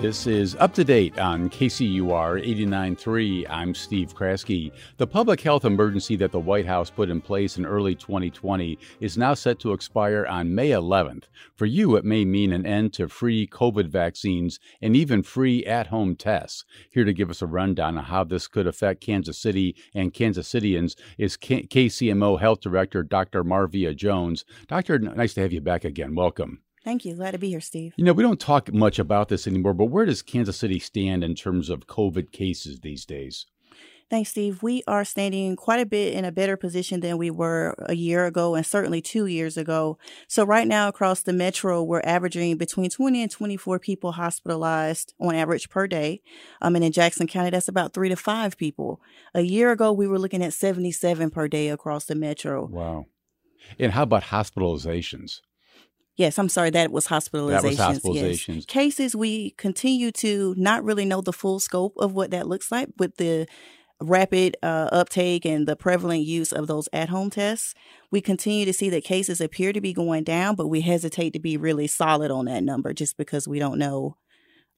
This is up to date on KCUR 89.3. I'm Steve Kraske. The public health emergency that the White House put in place in early 2020 is now set to expire on May 11th. For you, it may mean an end to free COVID vaccines and even free at home tests. Here to give us a rundown on how this could affect Kansas City and Kansas Citians is K- KCMO Health Director Dr. Marvia Jones. Doctor, nice to have you back again. Welcome. Thank you. Glad to be here, Steve. You know, we don't talk much about this anymore, but where does Kansas City stand in terms of COVID cases these days? Thanks, Steve. We are standing quite a bit in a better position than we were a year ago and certainly two years ago. So, right now, across the metro, we're averaging between 20 and 24 people hospitalized on average per day. Um, and in Jackson County, that's about three to five people. A year ago, we were looking at 77 per day across the metro. Wow. And how about hospitalizations? Yes, I'm sorry, that was hospitalizations. That was hospitalizations. Yes. Cases, we continue to not really know the full scope of what that looks like with the rapid uh, uptake and the prevalent use of those at home tests. We continue to see that cases appear to be going down, but we hesitate to be really solid on that number just because we don't know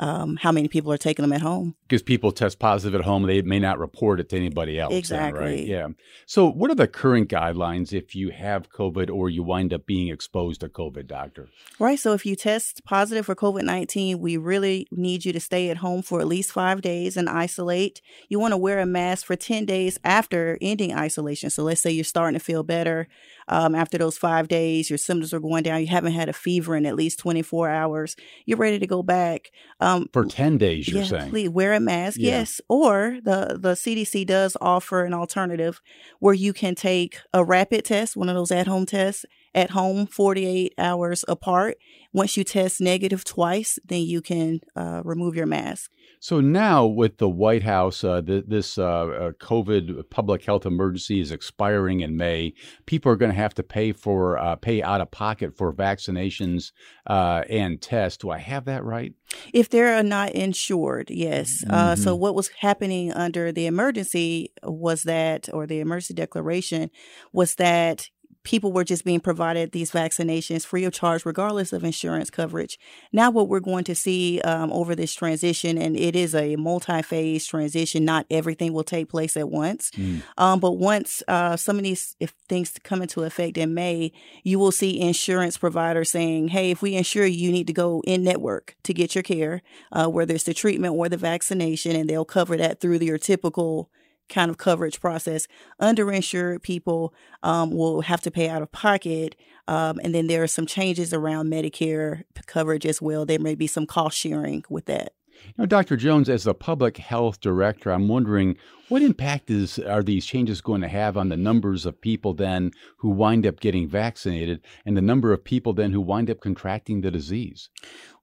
um, how many people are taking them at home. Because people test positive at home, they may not report it to anybody else. Exactly. Then, right? Yeah. So, what are the current guidelines if you have COVID or you wind up being exposed to COVID, doctor? Right. So, if you test positive for COVID 19, we really need you to stay at home for at least five days and isolate. You want to wear a mask for 10 days after ending isolation. So, let's say you're starting to feel better um, after those five days, your symptoms are going down, you haven't had a fever in at least 24 hours, you're ready to go back. Um, For 10 days, you're yeah, saying? Please wear a mask, yeah. yes. Or the, the CDC does offer an alternative where you can take a rapid test, one of those at home tests, at home 48 hours apart. Once you test negative twice, then you can uh, remove your mask. So now, with the White House, uh, the, this uh, uh COVID public health emergency is expiring in May. People are going to have to pay for uh, pay out of pocket for vaccinations uh, and tests. Do I have that right? If they're not insured, yes. Mm-hmm. so what was happening under the emergency was that, or the emergency declaration was that people were just being provided these vaccinations free of charge, regardless of insurance coverage. Now, what we're going to see um, over this transition, and it is a multi phase transition, not everything will take place at once. Mm. Um, but once uh, some of these if things come into effect in May, you will see insurance providers saying, hey, if we insure you, you need to go in network to get your care, uh, whether it's the treatment or the vaccination, and they'll cover that through your typical kind of coverage process. Underinsured people um, will have to pay out of pocket. Um, and then there are some changes around Medicare coverage as well. There may be some cost sharing with that. Now, Dr. Jones, as the public health director, I'm wondering what impact is are these changes going to have on the numbers of people then who wind up getting vaccinated and the number of people then who wind up contracting the disease?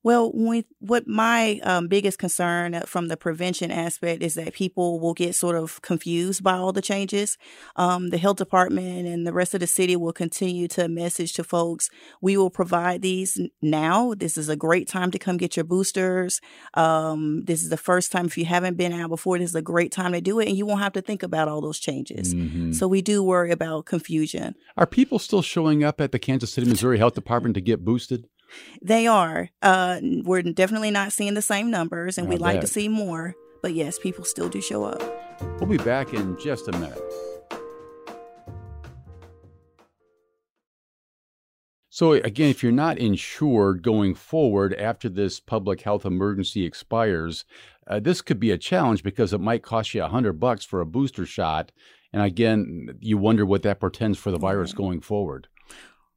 Well, what my um, biggest concern from the prevention aspect is that people will get sort of confused by all the changes. Um, the health department and the rest of the city will continue to message to folks. We will provide these now. This is a great time to come get your boosters. Um, this is the first time if you haven't been out before. This is a great time to do it, and you won't have to think about all those changes. Mm-hmm. So we do worry about confusion. Are people still showing up at the Kansas City, Missouri Health Department to get boosted? They are. Uh, we're definitely not seeing the same numbers, and we'd like to see more. But yes, people still do show up. We'll be back in just a minute. So, again, if you're not insured going forward after this public health emergency expires, uh, this could be a challenge because it might cost you a hundred bucks for a booster shot. And again, you wonder what that portends for the virus going forward.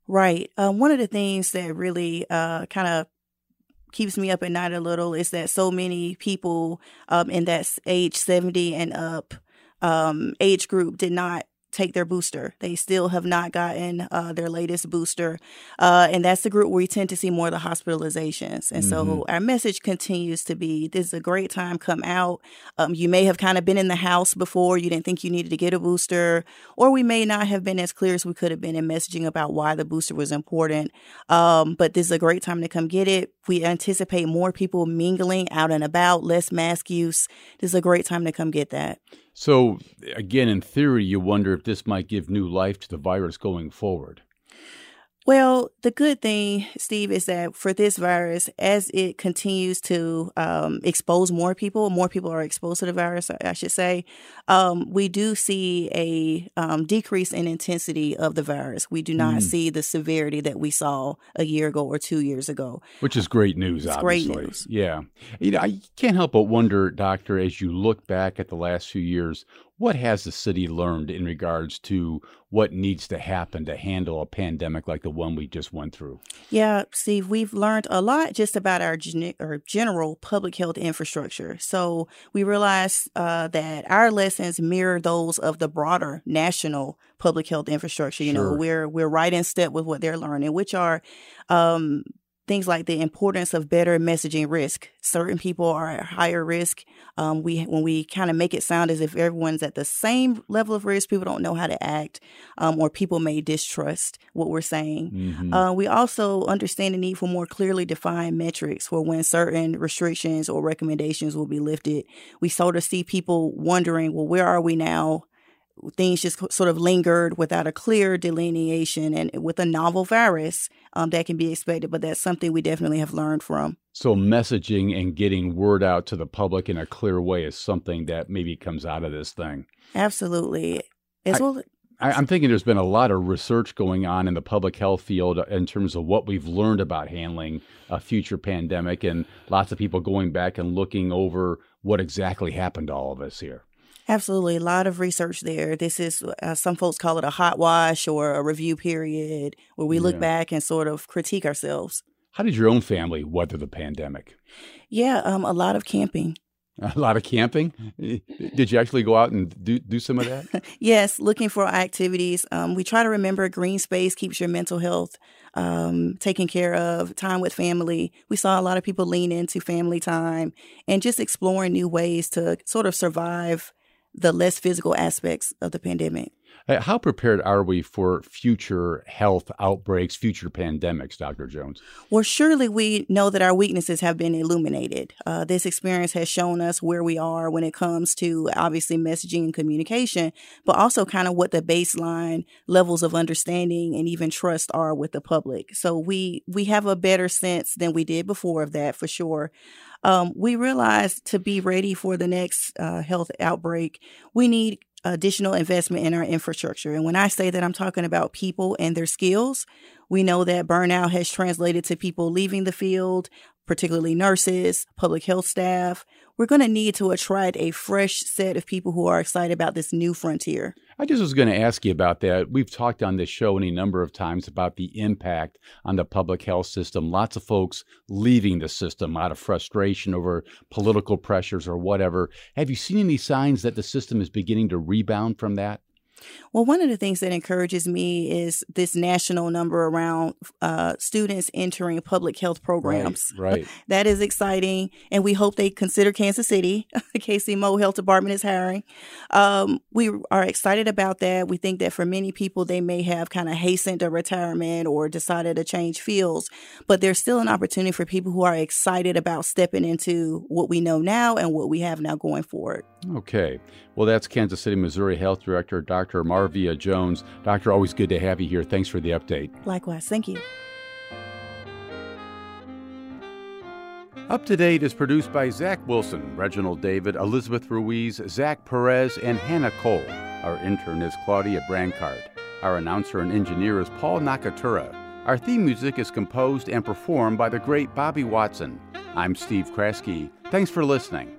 Right. Um, one of the things that really uh, kind of keeps me up at night a little is that so many people um, in that age 70 and up um, age group did not take their booster. They still have not gotten uh, their latest booster. Uh, and that's the group where we tend to see more of the hospitalizations. And mm-hmm. so our message continues to be this is a great time, come out. Um, you may have kind of been in the house before, you didn't think you needed to get a booster, or we may not have been as clear as we could have been in messaging about why the booster was important. Um, but this is a great time to come get it. We anticipate more people mingling out and about, less mask use. This is a great time to come get that. So, again, in theory, you wonder if this might give new life to the virus going forward. Well, the good thing, Steve, is that for this virus, as it continues to um, expose more people, more people are exposed to the virus, I should say, um, we do see a um, decrease in intensity of the virus. We do not mm. see the severity that we saw a year ago or two years ago. Which is great news, it's obviously. Great news. Yeah. You know, I can't help but wonder, Doctor, as you look back at the last few years, what has the city learned in regards to what needs to happen to handle a pandemic like the one we just went through? Yeah, Steve, we've learned a lot just about our, gen- our general public health infrastructure. So we realized uh, that our lessons mirror those of the broader national public health infrastructure. You sure. know, we're we're right in step with what they're learning, which are um, things like the importance of better messaging risk. Certain people are at higher risk. Um, we when we kind of make it sound as if everyone's at the same level of risk, people don't know how to act, um, or people may distrust what we're saying. Mm-hmm. Uh, we also understand the need for more clearly defined metrics for when certain restrictions or recommendations will be lifted. We sort of see people wondering, well, where are we now? Things just sort of lingered without a clear delineation and with a novel virus um, that can be expected but that's something we definitely have learned from. So messaging and getting word out to the public in a clear way is something that maybe comes out of this thing. Absolutely. As I, well I, i'm thinking there's been a lot of research going on in the public health field in terms of what we've learned about handling a future pandemic and lots of people going back and looking over what exactly happened to all of us here Absolutely. A lot of research there. This is, uh, some folks call it a hot wash or a review period where we look back and sort of critique ourselves. How did your own family weather the pandemic? Yeah, um, a lot of camping. A lot of camping. Did you actually go out and do do some of that? yes, looking for activities. Um, we try to remember green space keeps your mental health um, taken care of. Time with family. We saw a lot of people lean into family time and just exploring new ways to sort of survive the less physical aspects of the pandemic. Uh, how prepared are we for future health outbreaks, future pandemics, Dr. Jones? Well, surely we know that our weaknesses have been illuminated. Uh, this experience has shown us where we are when it comes to obviously messaging and communication, but also kind of what the baseline levels of understanding and even trust are with the public. So we we have a better sense than we did before of that for sure. Um, we realized to be ready for the next uh, health outbreak, we need additional investment in our infrastructure. And when I say that, I'm talking about people and their skills. We know that burnout has translated to people leaving the field, particularly nurses, public health staff. We're going to need to attract a fresh set of people who are excited about this new frontier. I just was going to ask you about that. We've talked on this show any number of times about the impact on the public health system. Lots of folks leaving the system out of frustration over political pressures or whatever. Have you seen any signs that the system is beginning to rebound from that? Well, one of the things that encourages me is this national number around uh, students entering public health programs. Right, right. that is exciting, and we hope they consider Kansas City. The KC Health Department is hiring. Um, we are excited about that. We think that for many people, they may have kind of hastened a retirement or decided to change fields, but there's still an opportunity for people who are excited about stepping into what we know now and what we have now going forward. Okay. Well, that's Kansas City, Missouri Health Director Dr. Marvia Jones. Doctor, always good to have you here. Thanks for the update. Likewise. Thank you. Up to Date is produced by Zach Wilson, Reginald David, Elizabeth Ruiz, Zach Perez, and Hannah Cole. Our intern is Claudia Brancard. Our announcer and engineer is Paul Nakatura. Our theme music is composed and performed by the great Bobby Watson. I'm Steve Kraske. Thanks for listening.